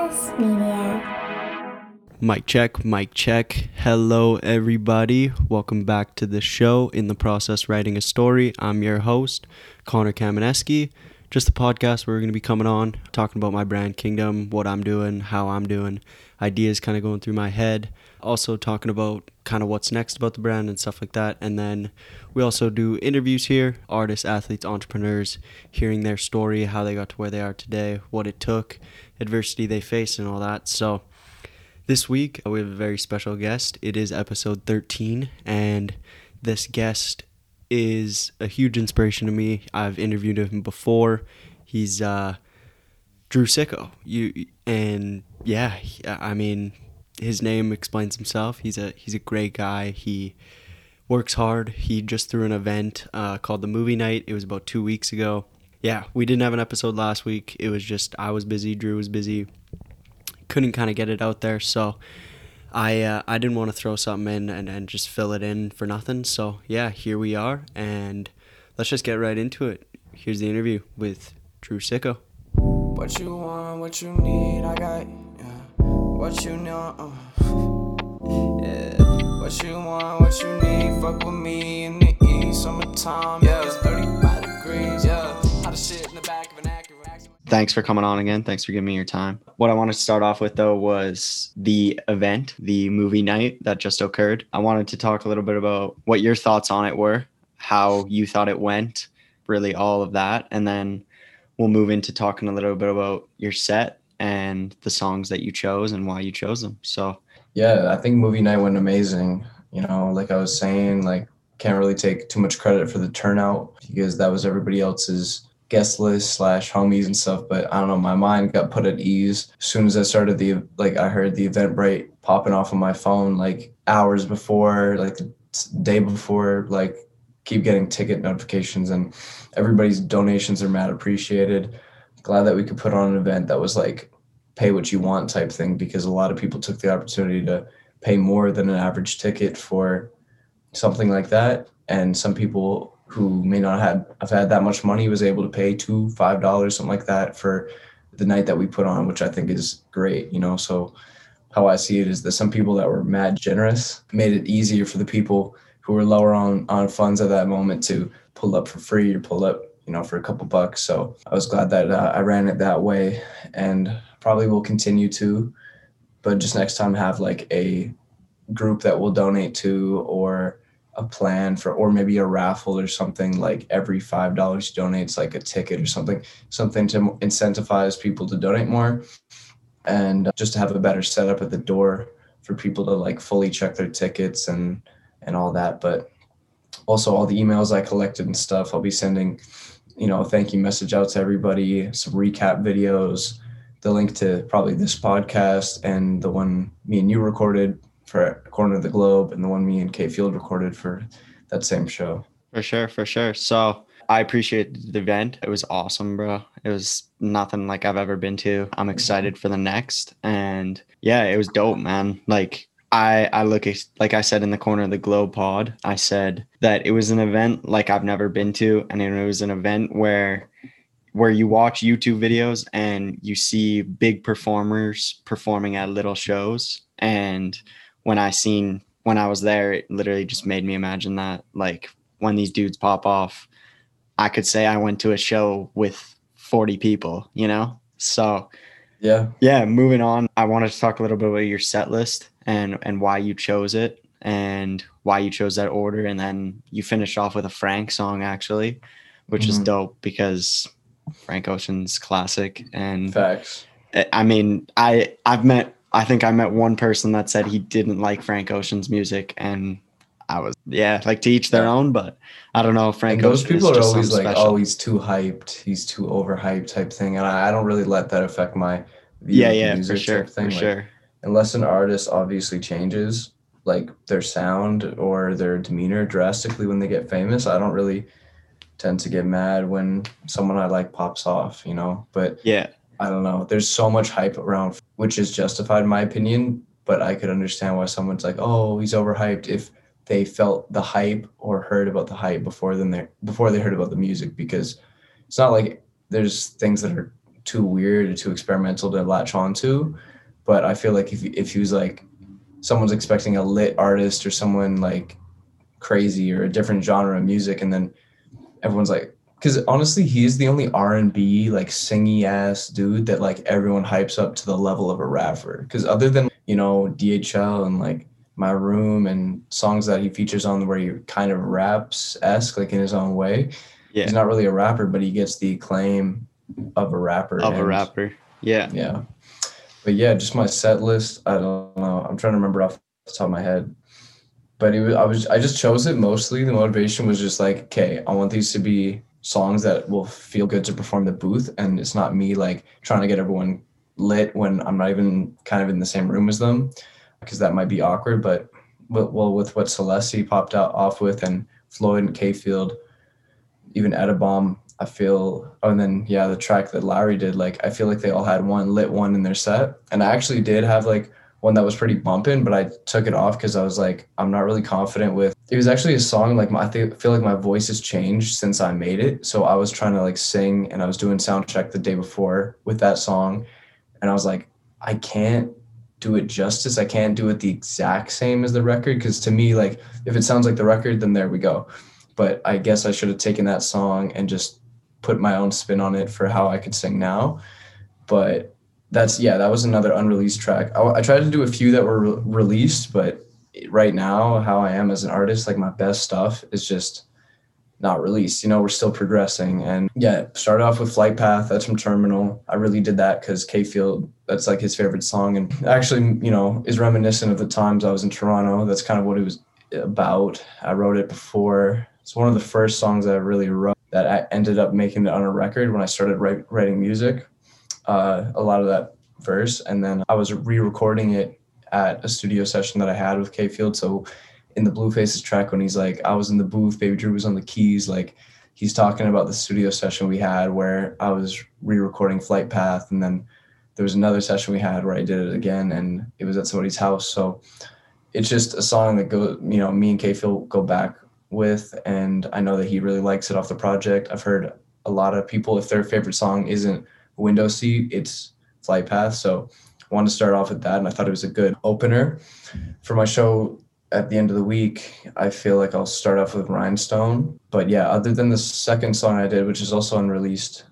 Media. Mic check, mic check. Hello, everybody. Welcome back to the show, In the Process Writing a Story. I'm your host, Connor Kameneski. Just the podcast where we're going to be coming on, talking about my brand Kingdom, what I'm doing, how I'm doing, ideas kind of going through my head. Also, talking about kind of what's next about the brand and stuff like that. And then we also do interviews here artists, athletes, entrepreneurs, hearing their story, how they got to where they are today, what it took, adversity they faced, and all that. So, this week we have a very special guest. It is episode 13, and this guest is a huge inspiration to me. I've interviewed him before. He's uh, Drew Sicko. You and yeah, I mean, his name explains himself. He's a he's a great guy. He works hard. He just threw an event uh, called the Movie Night. It was about two weeks ago. Yeah, we didn't have an episode last week. It was just I was busy. Drew was busy. Couldn't kind of get it out there, so I uh, I didn't want to throw something in and, and just fill it in for nothing. So yeah, here we are, and let's just get right into it. Here's the interview with Drew Sicko. What you want, what you need, I got. What you know, uh. yeah. What you want, what you need, fuck with me in the east, summertime, yeah. It's 35 degrees, yeah. Shit in the back of an. Thanks for coming on again. Thanks for giving me your time. What I wanted to start off with though was the event, the movie night that just occurred. I wanted to talk a little bit about what your thoughts on it were, how you thought it went, really all of that, and then we'll move into talking a little bit about your set and the songs that you chose and why you chose them. So, Yeah, I think movie night went amazing. You know, like I was saying, like can't really take too much credit for the turnout because that was everybody else's guest list slash homies and stuff. But I don't know, my mind got put at ease as soon as I started the like I heard the Eventbrite popping off on my phone like hours before, like the day before, like keep getting ticket notifications and everybody's donations are mad appreciated. Glad that we could put on an event that was like pay what you want type thing because a lot of people took the opportunity to pay more than an average ticket for something like that. And some people who may not have, have had that much money was able to pay two five dollars something like that for the night that we put on which i think is great you know? So how i see it is that some people that were mad generous made it easier for the people who were lower on on funds at that moment to pull up for free or pull up you know for a couple bucks. So i was glad that uh, i ran it that way. And probably will continue to but just next time have like a group that will donate to or a plan for or maybe a raffle or something like every five dollars donates like a ticket or something something to incentivize people to donate more and uh, just to have a better setup at the door for people to like fully check their tickets and and all that. But also all the emails i collected and stuff i'll be sending you know a thank you message out to everybody some recap videos the link to probably this podcast and the one me and you recorded for Corner of the Globe and the one me and Kate Field recorded for that same show. For sure, for sure. So I appreciate the event. It was awesome, bro. It was nothing like I've ever been to. I'm excited for the next. And yeah, it was dope, man. Like I I look like I said in the corner of the globe pod, I said that it was an event like I've never been to, and it was an event where where you watch YouTube videos and you see big performers performing at little shows. And when I seen when I was there, it literally just made me imagine that like when these dudes pop off, I could say I went to a show with 40 people, you know? So Yeah. yeah, moving on. I wanted to talk a little bit about your set list and and why you chose it and why you chose that order. And then you finished off with a Frank song actually, which is Mhm. dope because Frank Ocean's classic. And Facts. I- mean, I I've met I think I met one person that said he didn't like Frank Ocean's music, and I was yeah, like to each their own. But I don't know. Frank And those Ocean is people are just always like, special. oh, he's too hyped, he's too overhyped type thing. And I, I don't really let that affect my yeah, yeah, for sure, for Like, sure. Unless an artist obviously changes like their sound or their demeanor drastically when they get famous, I don't really tend to get mad when someone I like pops off, you know. But Yeah, I don't know. There's so much hype around, which is justified in my opinion. But I could understand why someone's like, "Oh, he's overhyped." If they felt the hype or heard about the hype before then they before they heard about the music, because it's not like there's things that are too weird or too experimental to latch onto. But I feel like if if he was like someone's expecting a lit artist or someone like crazy or a different genre of music, and then everyone's like, because honestly, he's the only R and B like singy ass dude that like everyone hypes up to the level of a rapper. Because other than you know DHL and like My Room and songs that he features on where he kind of raps esque like in his own way, Yeah. he's not really a rapper, but he gets the acclaim of a rapper. Of a rapper. Yeah. yeah. But yeah, just my set list. I don't know. I'm trying to remember off the top of my head. But it was I was I just chose it mostly. The motivation was just like, okay, I want these to be songs that will feel good to perform the booth. And it's not me like trying to get everyone lit when I'm not even kind of in the same room as them. Because that might be awkward. But but- well with what Celeste popped out off with and Floyd and K Field, even Edabomb, I feel, oh, and then yeah, the track that Larry did, like I feel like they all had one lit one in their set, and I actually did have like one that was pretty bumping, but I took it off because I was like, I'm not really confident with. It was actually a song like my, I think, feel like my voice has changed since I made it, so I was trying to like sing, and I was doing sound check the day before with that song, and I was like, I can't do it justice. I can't do it the exact same as the record because to me, like if it sounds like the record, then there we go. But I guess I should have taken that song and just put my own spin on it for how I could sing now. But that's yeah, that was another unreleased track. I, I tried to do a few that were re- released, but right now, how I am as an artist, like my best stuff is just not released. You know, we're still progressing. And yeah, started off with Flight Path. That's from Terminal. I really did that because K Field, that's like his favorite song, and actually, you know, is reminiscent of the times I was in Toronto. That's kind of what it was about. I wrote it before. It's one of the first songs I really wrote that I ended up making it on a record when I started write, writing music. Uh, a lot of that verse, and then I was re-recording it at a studio session that I had with K Field. So in the Blue Faces track, when he's like, "I was in the booth, Baby Drew was on the keys," like he's talking about the studio session we had where I was re-recording Flight Path, and then there was another session we had where I did it again, and it was at somebody's house. So it's just a song that go, you know, me and K Field go back with, and I know that he really likes it off the project. I've heard a lot of people if their favorite song isn't Window Seat, it's Flight Path. So I wanted to start off with that, and I thought it was a good opener for my show. At the end of the week, I feel like I'll start off with Rhinestone. But yeah, other than the second song I did, which is also unreleased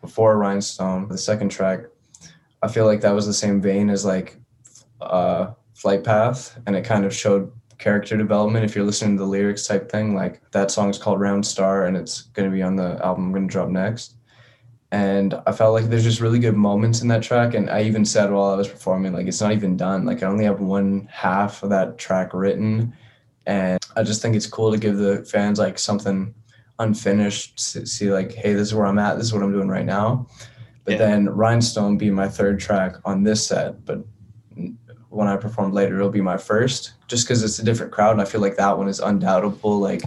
before Rhinestone, the second track, I feel like that was the same vein as like uh, Flight Path, and it kind of showed character development. If you're listening to the lyrics type thing, like that song is called Round Star, and it's going to be on the album I'm going to drop next. And I felt like there's just really good moments in that track. And I even said while I was performing, like it's not even done. Like I only have one half of that track written, and I just think it's cool to give the fans like something unfinished. See, like, hey, this is where I'm at. This is what I'm doing right now. But Yeah. then Rhinestone be my third track on this set, but when I perform later, it'll be my first, just because it's a different crowd, and I feel like that one is undoubtable. Like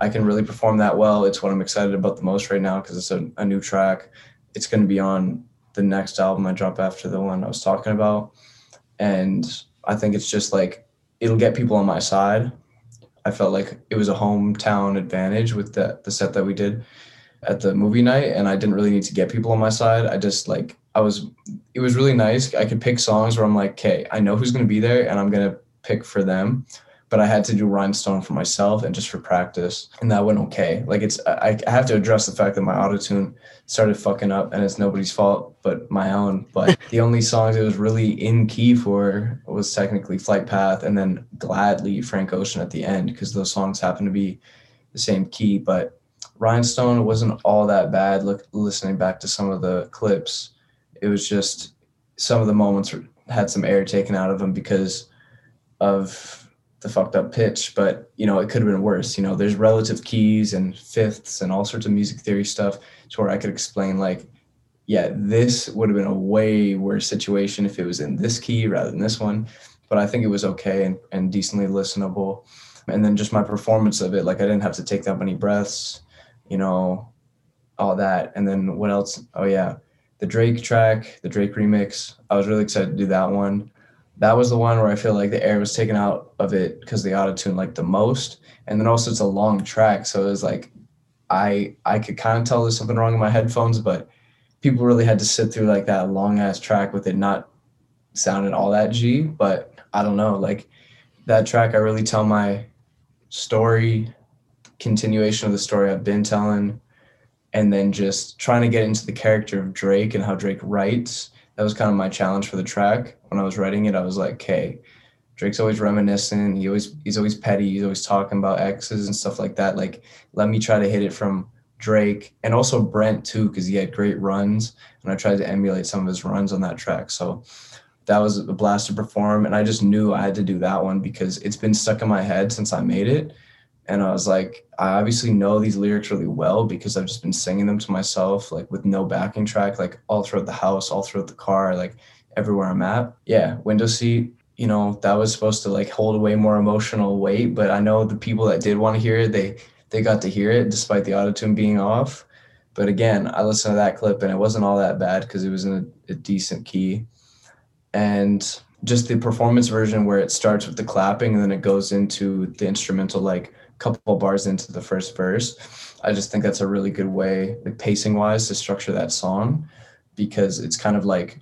I can really perform that well. It's what I'm excited about the most right now because it's a, a new track. It's going to be on the next album I drop after the one I was talking about, and I think it's just like it'll get people on my side. I felt like it was a hometown advantage with the the set that we did at the movie night, and I didn't really need to get people on my side. I just like I was it was really nice. I could pick songs where I'm like, okay, I know who's going to be there and I'm going to pick for them. But I had to do Rhinestone for myself and just for practice. And that went okay. Like it's, I, I have to address the fact that my autotune started fucking up and it's nobody's fault but my own. But the only songs it was really in key for was technically Flight Path and then Gladly Frank Ocean at the end because those songs happen to be the same key. But Rhinestone wasn't all that bad. Look, listening back to some of the clips, it was just some of the moments had some air taken out of them because of the fucked up pitch. But you know, it could have been worse. You know, there's relative keys and fifths and all sorts of music theory stuff to where I could explain like, yeah, this would have been a way worse situation if it was in this key rather than this one. But I think it was okay and, and decently listenable. And then just my performance of it, like I didn't have to take that many breaths, you know, all that. And then what else? Oh yeah, the Drake track, the Drake remix. I was really excited to do that one. That was the one where I feel like the air was taken out of it because the auto tune like the most. And then also it's a long track, so it was like I I could kind of tell there's something wrong in my headphones, but people really had to sit through like that long ass track with it not sounding all that G. But I don't know, like that track, I really tell my story, continuation of the story I've been telling, and then just trying to get into the character of Drake and how Drake writes. That was kind of my challenge for the track. When I was writing it, I was like, okay, Drake's always reminiscent. He always he's always petty. He's always talking about exes and stuff like that. Like, let me try to hit it from Drake and also Brent too, because he had great runs, and I tried to emulate some of his runs on that track. So that was a blast to perform, and I just knew I had to do that one because it's been stuck in my head since I made it. And I was like, I obviously know these lyrics really well because I've just been singing them to myself, like with no backing track, like all throughout the house, all throughout the car, like everywhere I'm at. Yeah, window seat, you know, that was supposed to like hold away more emotional weight, but I know the people that did want to hear it, they they got to hear it despite the autotune being off. But again, I listened to that clip and it wasn't all that bad because it was in a, a, decent key. And just the performance version where it starts with the clapping and then it goes into the instrumental, like couple bars into the first verse. I just think that's a really good way, like pacing wise, to structure that song because it's kind of like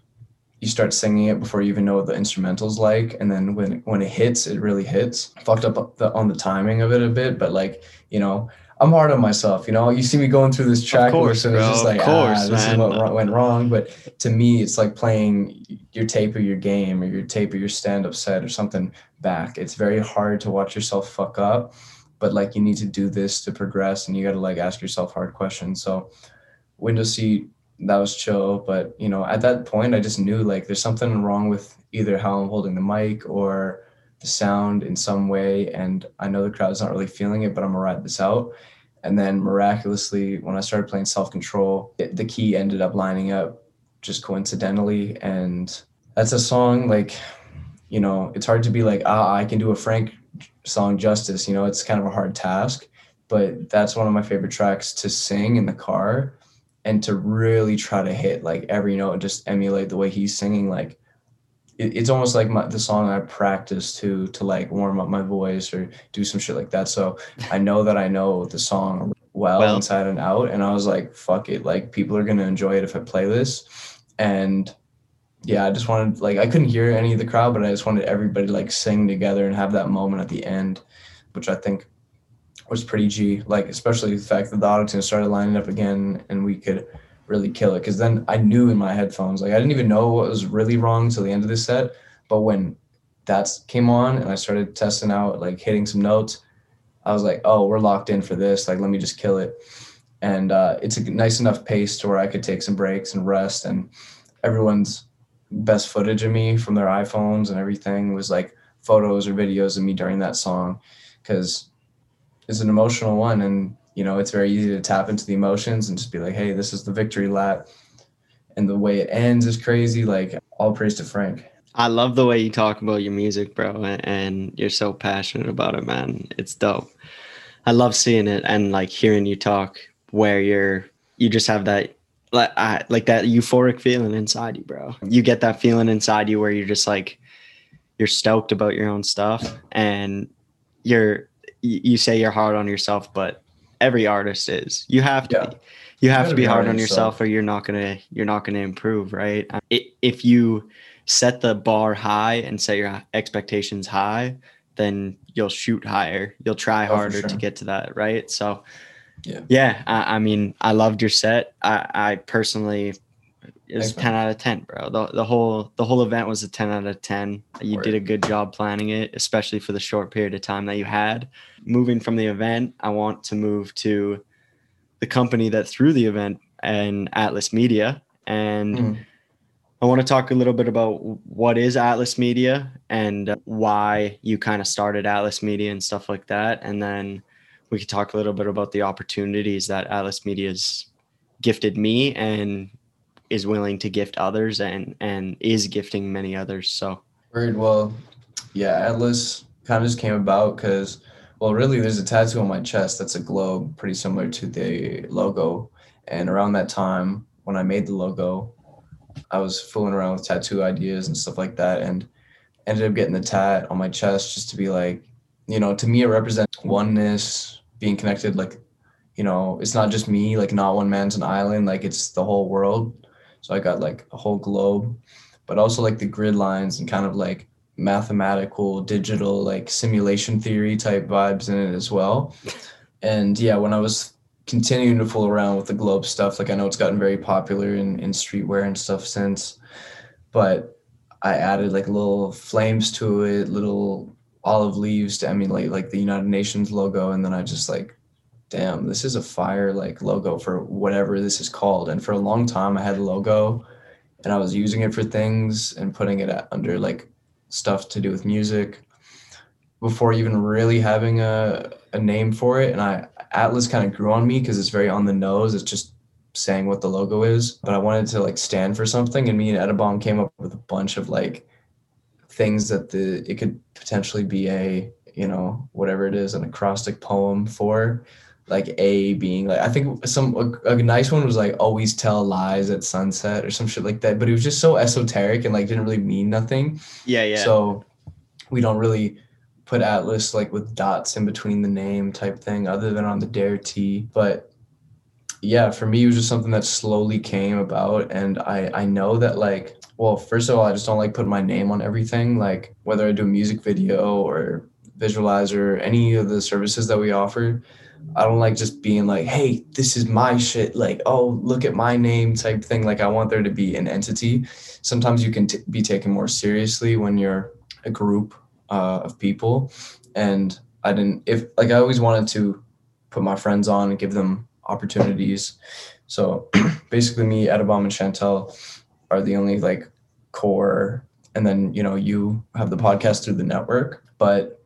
you start singing it before you even know what the instrumental's like, and then when when it hits, it really hits. Fucked up the, on the timing of it a bit, but like you know, I'm hard on myself. You know, you see me going through this track course, and it's just like, course, ah, this man. is what went wrong. But to me, it's like playing your tape of your game or your tape of your stand-up set or something back. It's very hard to watch yourself fuck up, but like you need to do this to progress, and you got to like ask yourself hard questions. So, window seat that was chill. But you know, at that point, I just knew like there's something wrong with either how I'm holding the mic or the sound in some way. And I know the crowd's not really feeling it, but I'm gonna ride this out. And then miraculously, when I started playing self control, the key ended up lining up just coincidentally. And that's a song like, you know, it's hard to be like, ah, I can do a Frank song justice. You know, it's kind of a hard task. But that's one of my favorite tracks to sing in the car and to really try to hit like every note and just emulate the way he's singing like it, it's almost like my, the song i practice to to like warm up my voice or do some shit like that. So i know that i know the song well, well. inside and out. And i was like fuck it. Like people are gonna enjoy it if i play this. And yeah i just wanted like i couldn't hear any of the crowd but i just wanted everybody to like sing together and have that moment at the end which i think was pretty G. Like especially the fact that the auto tune started lining up again and we could really kill it. Because then I knew in my headphones, like I didn't even know what was really wrong till the end of the set. But when that came on and I started testing out, like hitting some notes, I was like, oh, we're locked in for this. Like let me just kill it. And uh, it's a nice enough pace to where I could take some breaks and rest. And everyone's best footage of me from their iPhones and everything was like photos or videos of me during that song because is an emotional one and you know it's very easy to tap into the emotions and just be like hey this is the victory lap. And the way it ends is crazy like all praise to frank. I love the way you talk about your music bro and you're so passionate about it man. It's dope. I love seeing it and like hearing you talk where you're you just have that like I, like that euphoric feeling inside you bro. You get that feeling inside you where you're just like you're stoked about your own stuff and you're you say you're hard on yourself, but every artist is. You have to. Yeah. Be. You have to be, be hard on yourself, yourself, or you're not gonna you're not gonna improve, right? If you set the bar high and set your expectations high, then you'll shoot higher. You'll try oh, harder sure. to get to that, right? So, yeah, yeah. I, I mean, I loved your set. I, I personally it was Thanks, 10 man. out of 10 bro the, the whole the whole event was a 10 out of 10 you Word. did a good job planning it especially for the short period of time that you had moving from the event i want to move to the company that threw the event and atlas media and mm. i want to talk a little bit about what is atlas media and why you kind of started atlas media and stuff like that and then we could talk a little bit about the opportunities that atlas media's gifted me and is willing to gift others and and is gifting many others. So very well, yeah. Atlas kind of just came about because, well, really, there's a tattoo on my chest that's a globe, pretty similar to the logo. And around that time, when I made the logo, I was fooling around with tattoo ideas and stuff like that, and ended up getting the tat on my chest just to be like, you know, to me it represents oneness, being connected. Like, you know, it's not just me. Like, not one man's an island. Like, it's the whole world So I got like a whole globe, but also like the grid lines and kind of like mathematical, digital, like simulation theory type vibes in it as well. And yeah, when I was continuing to fool around with the globe stuff, like I know it's gotten very popular in, in streetwear and stuff since, but I added like little flames to it, little olive leaves to emulate like the United Nations logo. And then I just like, damn, this is a fire like logo for whatever this is called. And for a long time I had a logo and I was using it for things and putting it under like stuff to do with music before even really having a, a name for it. And I Atlas kind of grew on me because it's very on the nose. It's just saying what the logo is. But I wanted to like stand for something. And me and Edabom came up with a bunch of like things that the it could potentially be a, you know, whatever it is, an acrostic poem for. Like A being like I think some a, a nice one was like always tell lies at sunset or some shit like that. But it was just so esoteric and like didn't really mean nothing. Yeah, yeah. So we don't really put Atlas like with dots in between the name type thing, other than on the Dare T. But yeah, for me, it was just something that slowly came about, and I I know that like well, first of all, I just don't like putting my name on everything. Like whether I do a music video or visualizer, any of the services that we offer. I don't like just being like, hey, this is my shit. Like, oh, look at my name type thing. Like, I want there to be an entity. Sometimes you can t- be taken more seriously when you're a group uh, of people. And I didn't, if like, I always wanted to put my friends on and give them opportunities. So basically, me, Edabom, and Chantel are the only like core. And then, you know, you have the podcast through the network. But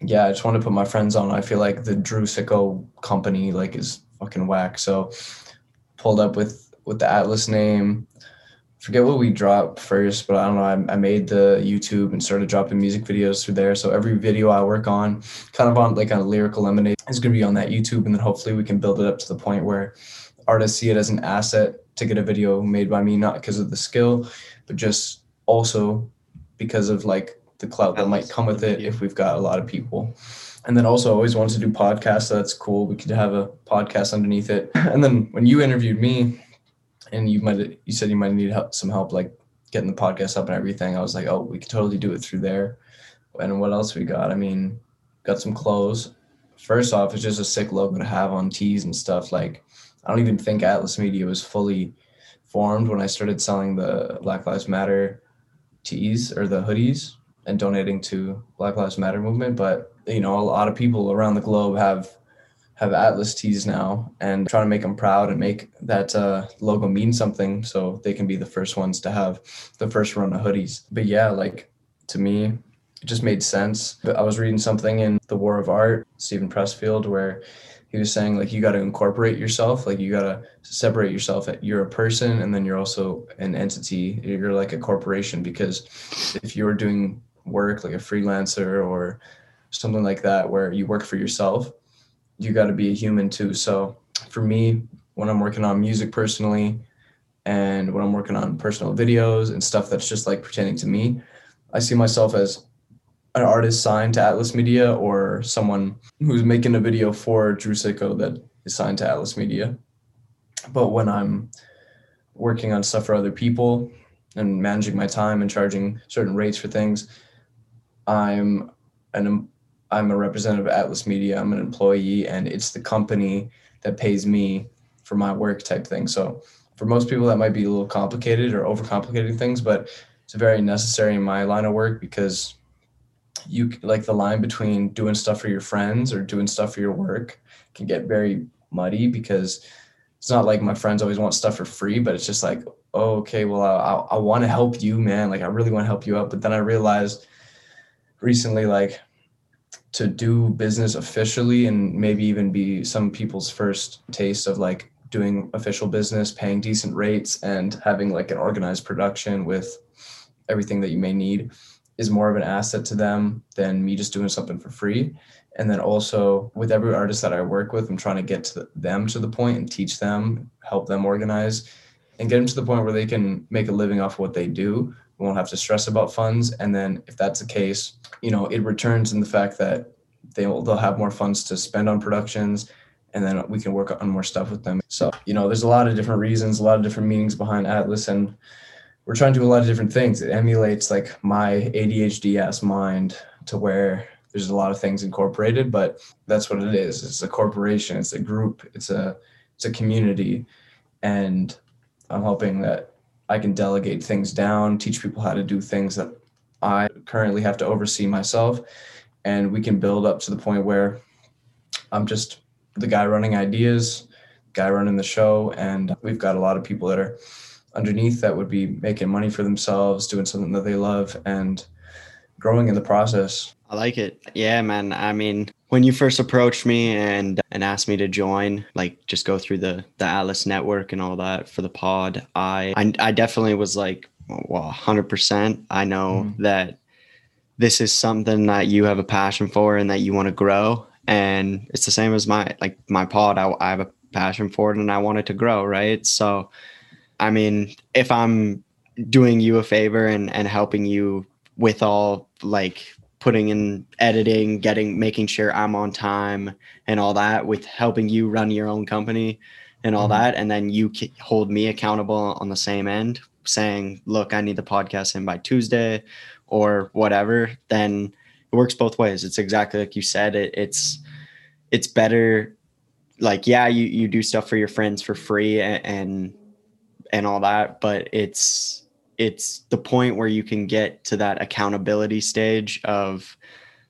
yeah, I just want to put my friends on. I feel like the Drew Sicko company like is fucking whack. So pulled up with with the Atlas name. Forget what we dropped first, but I don't know. I, I made the YouTube and started dropping music videos through there. So every video I work on, kind of on like a lyrical lemonade, is gonna be on that YouTube, and then hopefully we can build it up to the point where artists see it as an asset to get a video made by me, not because of the skill, but just also because of like the clout that might come with it if we've got a lot of people. And then also I always wanted to do podcasts. So that's cool. We could have a podcast underneath it. And then when you interviewed me and you might you said you might need help, some help like getting the podcast up and everything, I was like, oh, we could totally do it through there. And what else we got? I mean, got some clothes. First off, it's just a sick logo to have on tees and stuff. Like, I don't even think Atlas Media was fully formed when I started selling the Black Lives Matter tees or the hoodies and donating to Black Lives Matter movement. But you know, a lot of people around the globe have have Atlas tees now, and trying to make them proud and make that uh, logo mean something, so they can be the first ones to have the first run of hoodies. But yeah, like to me, it just made sense. I was reading something in The War of Art, Steven Pressfield, where he was saying like you got to incorporate yourself like you got to separate yourself you're a person and then you're also an entity you're like a corporation because if you're doing work like a freelancer or something like that where you work for yourself you got to be a human too. So for me when i'm working on music personally and when i'm working on personal videos and stuff that's just like pertaining to me i see myself as an artist signed to atlas media or someone who's making a video for drew sicko that is signed to atlas media. But when i'm working on stuff for other people and managing my time and charging certain rates for things I'm an I'm a representative of Atlas Media. I'm an employee, and it's the company that pays me for my work type thing. So for most people, that might be a little complicated or overcomplicating things, but it's very necessary in my line of work because you like the line between doing stuff for your friends or doing stuff for your work can get very muddy because it's not like my friends always want stuff for free, but it's just like, oh, okay, well, I, I, I want to help you, man. Like I really want to help you out, but then I realized recently like to do business officially and maybe even be some people's first taste of like doing official business, paying decent rates and having like an organized production with everything that you may need is more of an asset to them than me just doing something for free. And then also with every artist that I work with, I'm trying to get to them to the point and teach them, help them organize and get them to the point where they can make a living off what they do we won't have to stress about funds. And then if that's the case, you know, it returns in the fact that they'll they'll have more funds to spend on productions and then we can work on more stuff with them. So, you know, there's a lot of different reasons, a lot of different meanings behind Atlas, and we're trying to do a lot of different things. It emulates like my ADHD ass mind to where there's a lot of things incorporated, but that's what it is. It's a corporation, it's a group, it's a it's a community, and I'm hoping that I can delegate things down, teach people how to do things that I currently have to oversee myself, and we can build up to the point where I'm just the guy running ideas, guy running the show, and we've got a lot of people that are underneath that would be making money for themselves, doing something that they love, and growing in the process. I like it. Yeah, man. I mean, when you first approached me and and asked me to join, like just go through the the Atlas network and all that for the pod, I I, I definitely was like, well, hundred percent. I know mm. that this is something that you have a passion for and that you want to grow. And it's the same as my like my pod. I, I have a passion for it and I want it to grow, right? So, I mean, if I'm doing you a favor and and helping you with all like putting in editing, getting making sure I'm on time and all that with helping you run your own company and all mm-hmm. that and then you can hold me accountable on the same end saying, "Look, I need the podcast in by Tuesday." or whatever, then it works both ways. It's exactly like you said. It, it's it's better. Like yeah, you you do stuff for your friends for free and, and and all that, but it's it's the point where you can get to that accountability stage of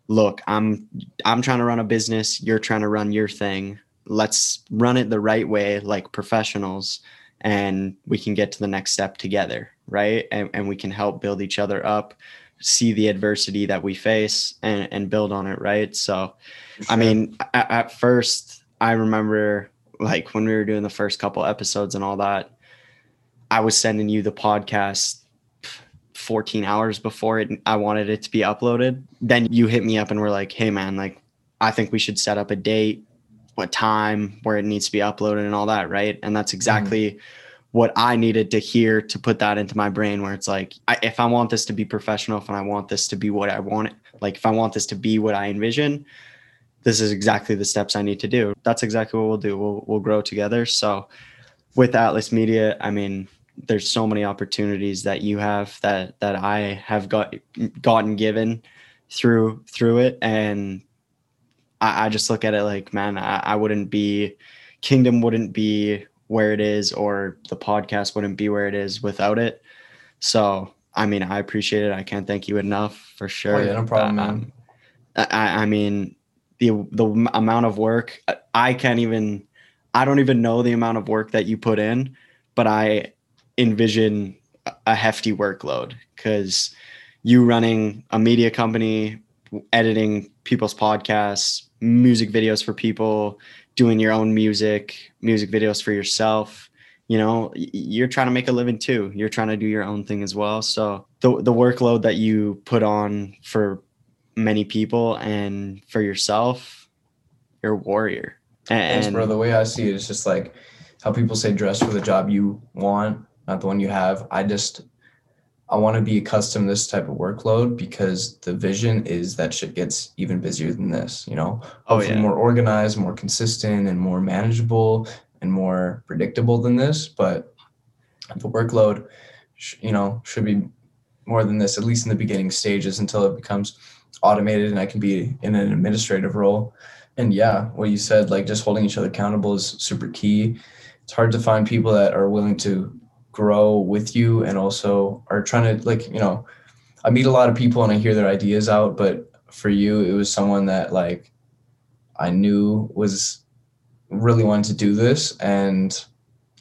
look i'm i'm trying to run a business you're trying to run your thing. Let's run it the right way like professionals and we can get to the next step together right? And, and we can help build each other up see the adversity that we face and, and build on it right? So sure. i mean at, at first i remember like when we were doing the first couple episodes and all that i was sending you the podcast 14 hours before it i wanted it to be uploaded. Then you hit me up and we're like hey man like i think we should set up a date what time where it needs to be uploaded and all that right? And that's exactly mm-hmm what I needed to hear to put that into my brain where it's like I, if I want this to be professional if I want this to be what I want like if I want this to be what I envision this is exactly the steps I need to do. That's exactly what we'll do. We'll we'll grow together. So with Atlas Media I mean there's so many opportunities that you have that that I have got gotten given through through it and I, I just look at it like man I, I wouldn't be Kingdom wouldn't be where it is or the podcast wouldn't be where it is without it. So, I mean, I appreciate it. I can't thank you enough for sure. Oh, yeah, no problem, man. I, I mean, the the amount of work I can't even I don't even know the amount of work that you put in, but I envision a hefty workload because you running a media company, editing people's podcasts, music videos for people, doing your own music, music videos for yourself, you know, you're trying to make a living too. You're trying to do your own thing as well. So the the workload that you put on for many people and for yourself, you're a warrior. And bro. The way I see it is just like how people say dress for the job you want, not the one you have. I just I want to be accustomed to this type of workload because the vision is that shit gets even busier than this, you know? Oh, yeah. more organized, more consistent, and more manageable and more predictable than this. But the workload, you know, should be more than this, at least in the beginning stages until it becomes automated and I can be in an administrative role. And yeah, what you said, like just holding each other accountable is super key. It's hard to find people that are willing to grow with you and also are trying to like you know i meet a lot of people and i hear their ideas out but for you it was someone that like i knew was really wanted to do this and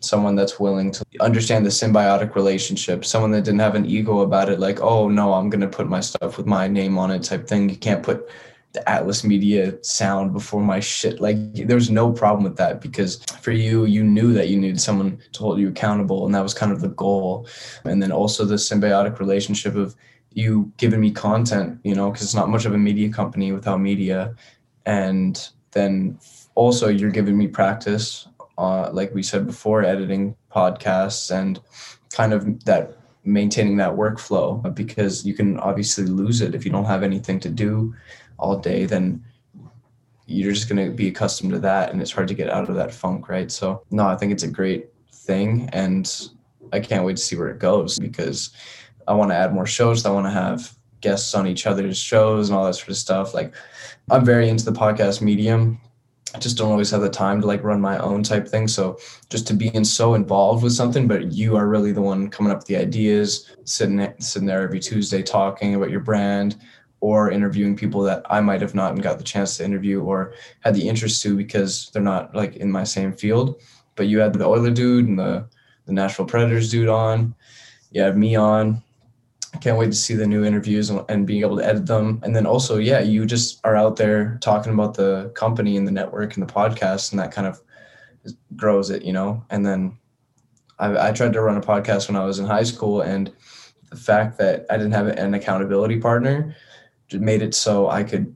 someone that's willing to understand the symbiotic relationship someone that didn't have an ego about it like oh no i'm going to put my stuff with my name on it type thing you can't put the Atlas Media sound before my shit. Like there was no problem with that because for you, you knew that you needed someone to hold you accountable, and that was kind of the goal. And then also the symbiotic relationship of you giving me content, you know, because it's not much of a media company without media, and then also you're giving me practice, uh, like we said before, editing podcasts and kind of that maintaining that workflow because you can obviously lose it if you don't have anything to do all day, then you're just going to be accustomed to that and it's hard to get out of that funk right? So no i think it's a great thing and i can't wait to see where it goes because i want to add more shows i want to have guests on each other's shows and all that sort of stuff. Like i'm very into the podcast medium. I just don't always have the time to like run my own type thing. So just to being so involved with something, but you are really the one coming up with the ideas, sitting sitting there every Tuesday talking about your brand, or interviewing people that I might have not got the chance to interview or had the interest to because they're not like in my same field. But you had the Oiler dude and the the Nashville Predators dude on. You had me on. I can't wait to see the new interviews and, and being able to edit them. And then also, yeah, you just are out there talking about the company and the network and the podcast, and that kind of grows it, you know. And then I, I tried to run a podcast when I was in high school, and the fact that I didn't have an accountability partner made it so I could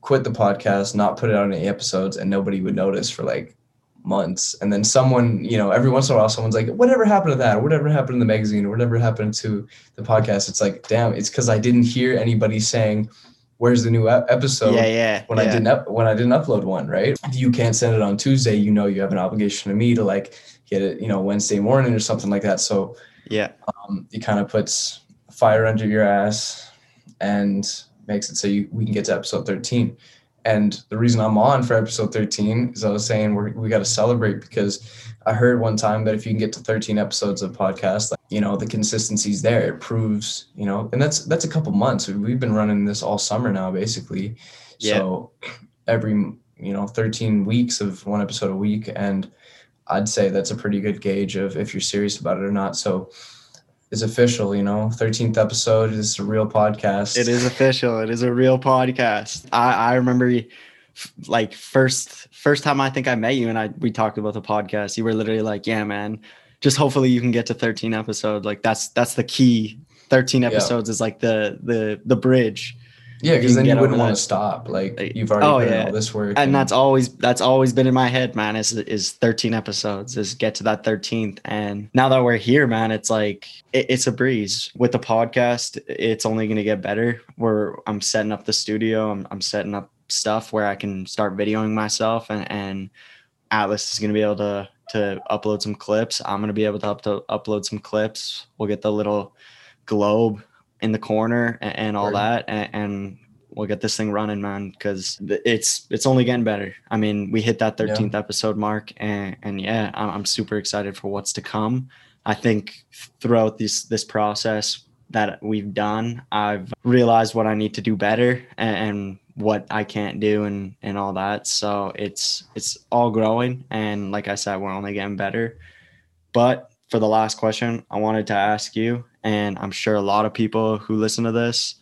quit the podcast, not put it out any episodes, and nobody would notice for like months. And then someone, you know, every once in a while, someone's like, whatever happened to that? Or whatever happened to the magazine? Or whatever happened to the podcast? It's like, damn, it's because I didn't hear anybody saying, where's the new episode? Yeah, yeah. When yeah. I didn't up, when I didn't upload one, right? If you can't send it on Tuesday, you know you have an obligation to me to like get it, you know, Wednesday morning or something like that. So yeah, um, it kind of puts fire under your ass and makes it so you we can get to episode 13 and the reason I'm on for episode 13 is I was saying we're, we got to celebrate because I heard one time that if you can get to 13 episodes of podcast, like, you know, the consistency's there. It proves, you know, and that's that's a couple months. We've been running this all summer now, basically. Yeah. So every you know 13 weeks of one episode a week, and I'd say that's a pretty good gauge of if you're serious about it or not. So is official, you know. 13th episode is a real podcast. It is official. It is a real podcast. I, I remember like first first time I think I met you and I we talked about the podcast. You were literally like, "Yeah, man, just hopefully you can get to 13 episodes. Like that's that's the key. 13 episodes yeah. is like the the the bridge yeah, because then you wouldn't want to stop. Like, like you've already oh, yeah. all this work, and, and, that's always that's always been in my head, man. Is is thirteen episodes? Is get to that thirteenth? And now that we're here, man, it's like it, it's a breeze with the podcast. It's only going to get better. Where I'm setting up the studio, I'm I'm setting up stuff where I can start videoing myself, and and Atlas is going to be able to to upload some clips. I'm going to be able to, up to upload some clips. We'll get the little globe in the corner and, and all right. that and, and, we'll get this thing running man because it's it's only getting better i mean we hit that 13th yeah. episode mark and and yeah I'm, I'm super excited for what's to come i think throughout this this process that we've done i've realized what i need to do better and, and what i can't do and and all that so it's it's all growing and like i said we're only getting better but for the last question i wanted to ask you and I'm sure a lot of people who listen to this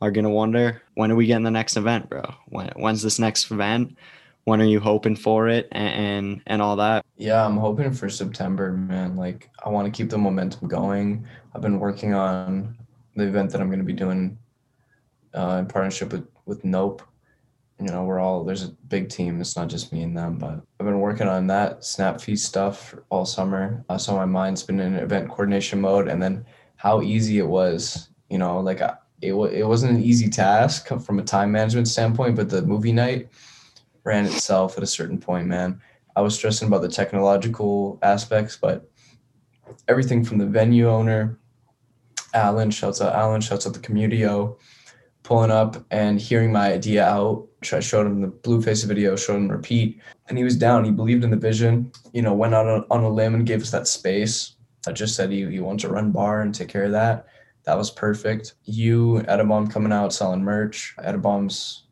are to wonder when are we getting the next event, bro? When, when's this next event? When are you hoping for it and, and, and all that? Yeah, I'm hoping for September, man. Like, I want to keep the momentum going. I've been working on the event that I'm to be doing uh, in partnership with, with Nope you know, we're all there's a big team. It's not just me and them, but I've been working on that Snap Feast stuff all summer. Uh, so my mind's been in event coordination mode, and then how easy it was. You know, like it, it wasn't an easy task from a time management standpoint, but the movie night ran itself at a certain point, man. I was stressing about the technological aspects, but everything from the venue owner, Alan, shouts out Alan, shouts out the Communio, pulling up and hearing my idea out. I showed him the blue Blueface video, showed him repeat, and he was down. He believed in the vision, you know, went out on, on a limb and gave us that space I just said he, he wants to run bar and take care of that. That was perfect. You, Edabomb coming out selling merch, Edabomb's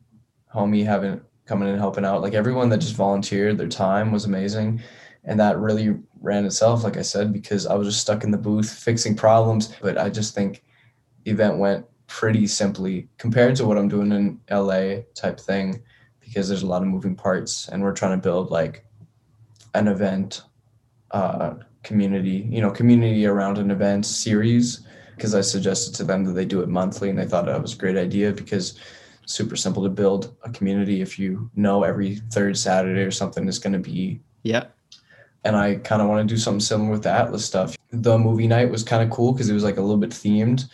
homie having coming in helping out. Like everyone that just volunteered their time was amazing. And that really ran itself, like I said, because I was just stuck in the booth fixing problems. But I just think the event went pretty simply compared to what I'm doing in LA type thing, because there's a lot of moving parts and we're trying to build like an event uh, community, you know, community around an event series because I suggested to them that they do it monthly and they thought that was a great idea because super simple to build a community if you know every third Saturday or something is going to be. Yeah. And I kind of want to do something similar with the Atlas stuff. The movie night was kind of cool because it was like a little bit themed.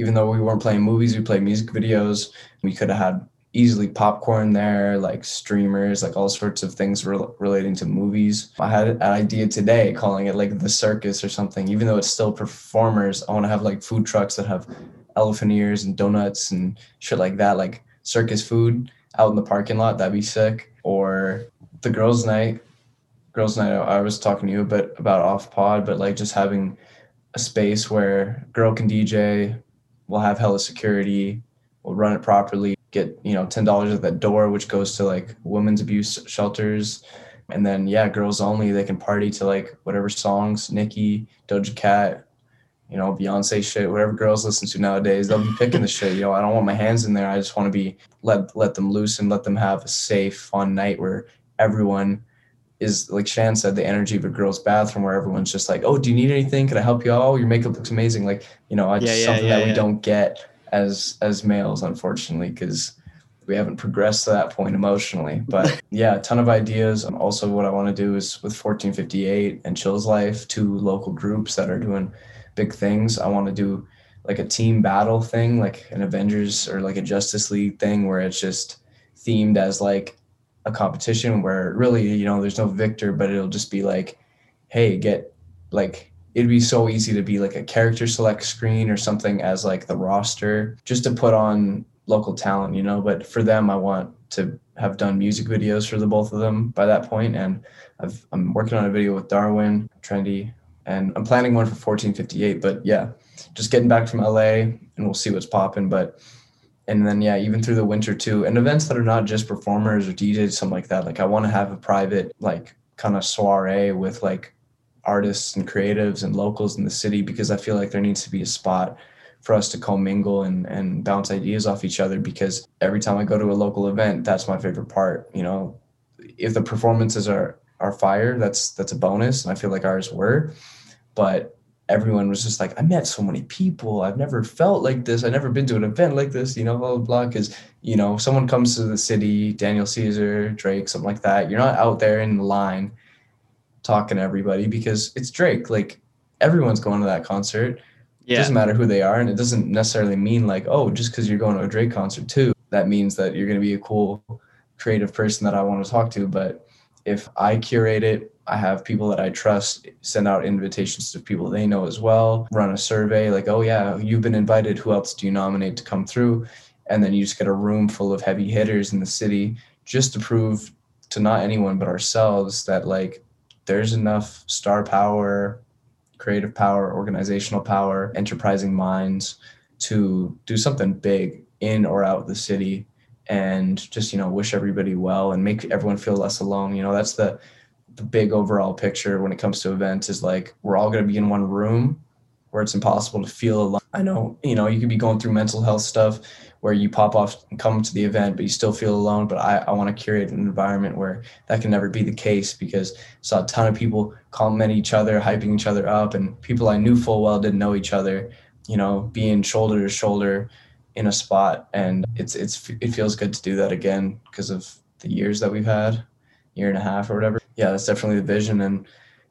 Even though we weren't playing movies, we played music videos. We could have had easily popcorn there, like streamers, like all sorts of things rel relating to movies. I had an idea today calling it like the circus or something, even though it's still performers. I want to have like food trucks that have elephant ears and donuts and shit like that, like circus food out in the parking lot. That'd be sick. Or the girls' night. Girls' night. I was talking to you a bit about off pod, but like just having a space where girl can DJ, we'll have hella security, we'll run it properly, get you know ten dollars at that door, which goes to like women's abuse shelters, and then yeah, girls only. They can party to like whatever songs, Nicki, Doja Cat, you know, Beyonce shit, whatever girls listen to nowadays. They'll be picking the shit. Know, I don't want my hands in there. I just want to be let let them loose and let them have a safe, fun night where everyone is like Shan said, the energy of a girl's bathroom where everyone's just like, oh, do you need anything? Can I help you? Oh, your makeup looks amazing. Like, you know, it's Yeah, yeah, something yeah, that we don't get as as males, unfortunately, because we haven't progressed to that point emotionally. But yeah, a ton of ideas. Um, Also, what I want to do is with 1458 and Chills Life, two local groups that are doing big things. I want to do like a team battle thing, like an Avengers or like a Justice League thing where it's just themed as like a competition where really, you know, there's no victor, but it'll just be like, hey, get like it'd be so easy to be like a character select screen or something as like the roster just to put on local talent, you know. But for them, I want to have done music videos for the both of them by that point, and I've, I'm working on a video with Darwin Trendy, and I'm planning one for 1458. But yeah, just getting back from LA, and we'll see what's popping. But and then yeah, even through the winter too, and events that are not just performers or DJs, something like that. Like I want to have a private like kind of soiree with like artists and creatives and locals in the city because I feel like there needs to be a spot for us to commingle and, and bounce ideas off each other because every time I go to a local event, that's my favorite part. You know, if the performances are are fire, that's that's a bonus. And I feel like ours were. But everyone was just like, I met so many people. I've never felt like this. I've never been to an event like this, you know, blah, blah, blah. Because, you know, someone comes to the city, Daniel Caesar, Drake, something like that. You're not out there in the line talking to everybody because it's Drake. Like everyone's going to that concert. It Yeah. doesn't matter who they are. And it doesn't necessarily mean like, oh, just because you're going to a Drake concert too, that means that you're going to be a cool, creative person that I want to talk to. But if I curate it, I have people that I trust send out invitations to people they know as well, run a survey like, oh, yeah, you've been invited. Who else do you nominate to come through? And then you just get a room full of heavy hitters in the city just to prove to not anyone but ourselves that like there's enough star power, creative power, organizational power, enterprising minds to do something big in or out the city and just you know wish everybody well and make everyone feel less alone you know that's the the big overall picture when it comes to events is like we're all going to be in one room where it's impossible to feel alone. I know you know you could be going through mental health stuff where you pop off and come to the event but you still feel alone but i, I want to curate an environment where that can never be the case because I saw a ton of people complimenting each other hyping each other up and people i knew full well didn't know each other you know being shoulder to shoulder in a spot and it's it's it feels good to do that again because of the years that we've had year and a half or whatever yeah that's definitely the vision and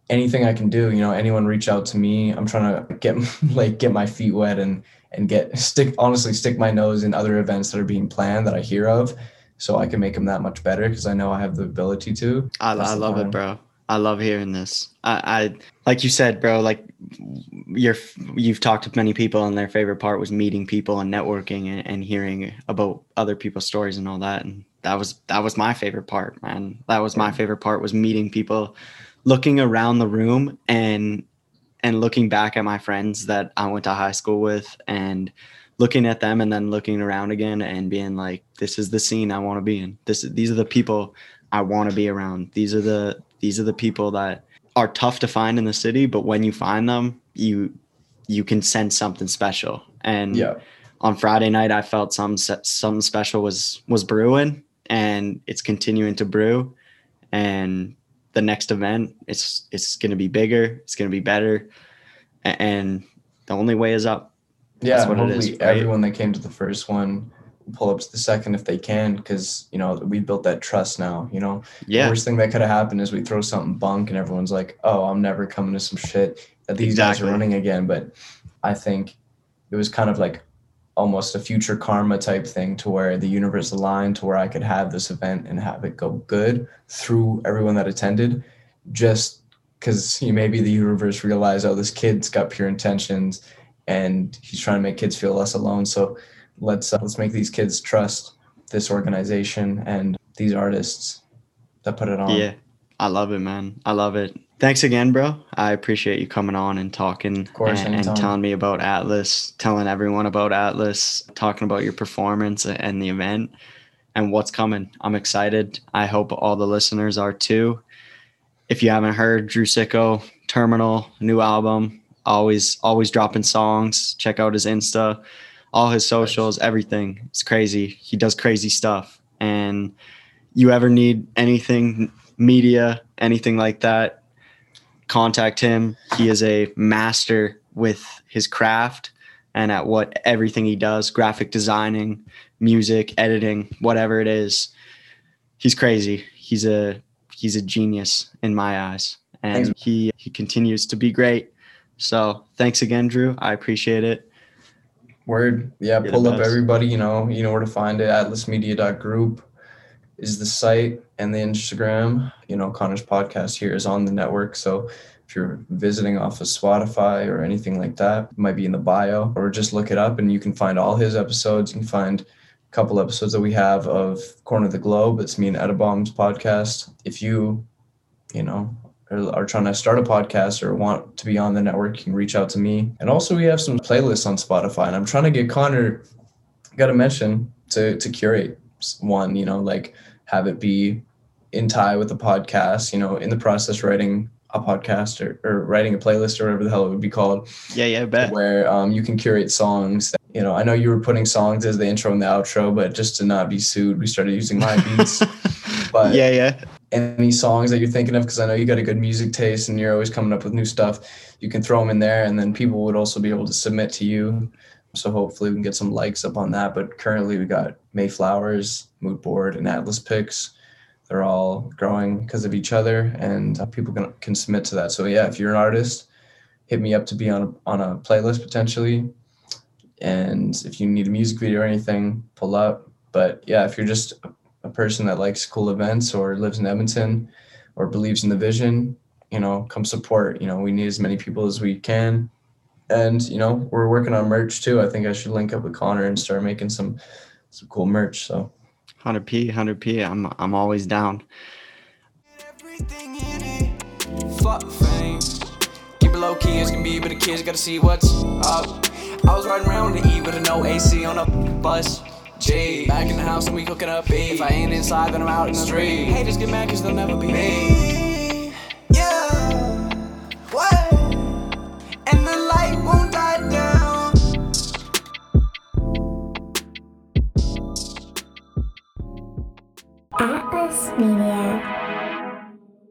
anything i can do you know anyone reach out to me i'm trying to get like get my feet wet and and get stick honestly stick my nose in other events that are being planned that i hear of so i can make them that much better because i know i have the ability to I, I love plan. it, bro. I love hearing this. I, I like you said, bro. Like you're you've talked to many people, and their favorite part was meeting people and networking and, and hearing about other people's stories and all that. And that was that was my favorite part, man. That was my favorite part was meeting people, looking around the room and and looking back at my friends that I went to high school with and looking at them and then looking around again and being like, this is the scene I want to be in. This these are the people I want to be around. These are the these are the people that are tough to find in the city, but when you find them, you you can sense something special. And yeah on Friday night, I felt some something special was was brewing, and it's continuing to brew. And the next event, it's it's going to be bigger, it's going to be better, and the only way is up. yeah That's what hopefully is, right? everyone that came to the first one pull up to the second if they can because you know we built that trust now you know The worst thing that could have happened is we throw something bunk and everyone's like, "Oh, I'm never coming to some shit that these guys are running again." But I think it was kind of like almost a future karma type thing to where the universe aligned to where I could have this event and have it go good through everyone that attended, just because you know, maybe the universe realized, oh, this kid's got pure intentions and he's trying to make kids feel less alone. So let's uh, let's make these kids trust this organization and these artists that put it on. Yeah, I love it, man. I love it. Thanks again, bro. I appreciate you coming on and talking course, and, and telling me about Atlas, telling everyone about Atlas, talking about your performance and the event and what's coming. I'm excited. I hope all the listeners are too. If you haven't heard Drew Sicko, Terminal, new album, always always dropping songs. Check out his Insta, all his socials, everything. It's crazy. He does crazy stuff. And you ever need anything media, anything like that, contact him. He is a master with his craft and at what everything he does, graphic designing, music, editing, whatever it is. He's crazy. He's a he's a genius in my eyes. And Thanks. he he continues to be great. So, thanks again, Drew. I appreciate it. Word. Yeah, You're pull up everybody, you know, you know where to find it. Atlasmedia.group is the site and the Instagram. You know, Connor's podcast here is on the network. So if you're visiting off of Spotify or anything like that, might be in the bio or just look it up and you can find all his episodes. You can find a couple episodes that we have of Corner of the Globe. It's me and Edabom's podcast. If you, you know, are, are trying to start a podcast or want to be on the network, you can reach out to me. And also, we have some playlists on Spotify, and I'm trying to get Connor. Got to mention to to curate one. You know, like have it be in tie with the podcast. You know, in the process writing a podcast or, or writing a playlist or whatever the hell it would be called Yeah, yeah, bet. where um, you can curate songs. That, you know, I know you were putting songs as the intro and the outro, but just to not be sued, we started using my beats. But- yeah, yeah. Any songs that you're thinking of, because I know you got a good music taste and you're always coming up with new stuff, you can throw them in there, and then people would also be able to submit to you. So hopefully we can get some likes up on that. But currently we got Mayflowers, Mood Board, and Atlas Picks. They're all growing because of each other, and people can can submit to that. So yeah, if you're an artist, hit me up to be on a, on a playlist potentially. And if you need a music video or anything, pull up. But yeah, if you're just a person that likes cool events or lives in Edmonton or believes in the vision, you know, come support. You know, we need as many people as we can. And, you know, we're working on merch too. I think I should link up with Connor and start making some some cool merch. So 100p, 100p. I'm I'm always down. Everything in it. Fuck fame. Keep it low key as can be, but the kids gotta see what's up. I was riding around with the E with a no AC on a bus. G. Back in the house and we cooking up B. If I ain't inside, then I'm out in the street. Haters get mad cause they'll never be me. Atlas Media.